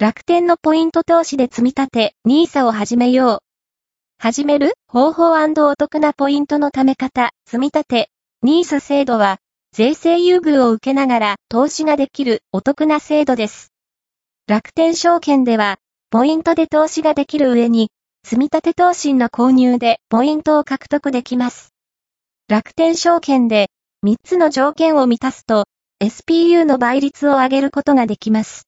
楽天のポイント投資で積み立て、NISA を始めよう。始める？方法お得なポイントの貯め方、積み立て、NISA 制度は、税制優遇を受けながら投資ができるお得な制度です。楽天証券では、ポイントで投資ができる上に、積み立て投資の購入でポイントを獲得できます。楽天証券で3つの条件を満たすと、SPU の倍率を上げることができます。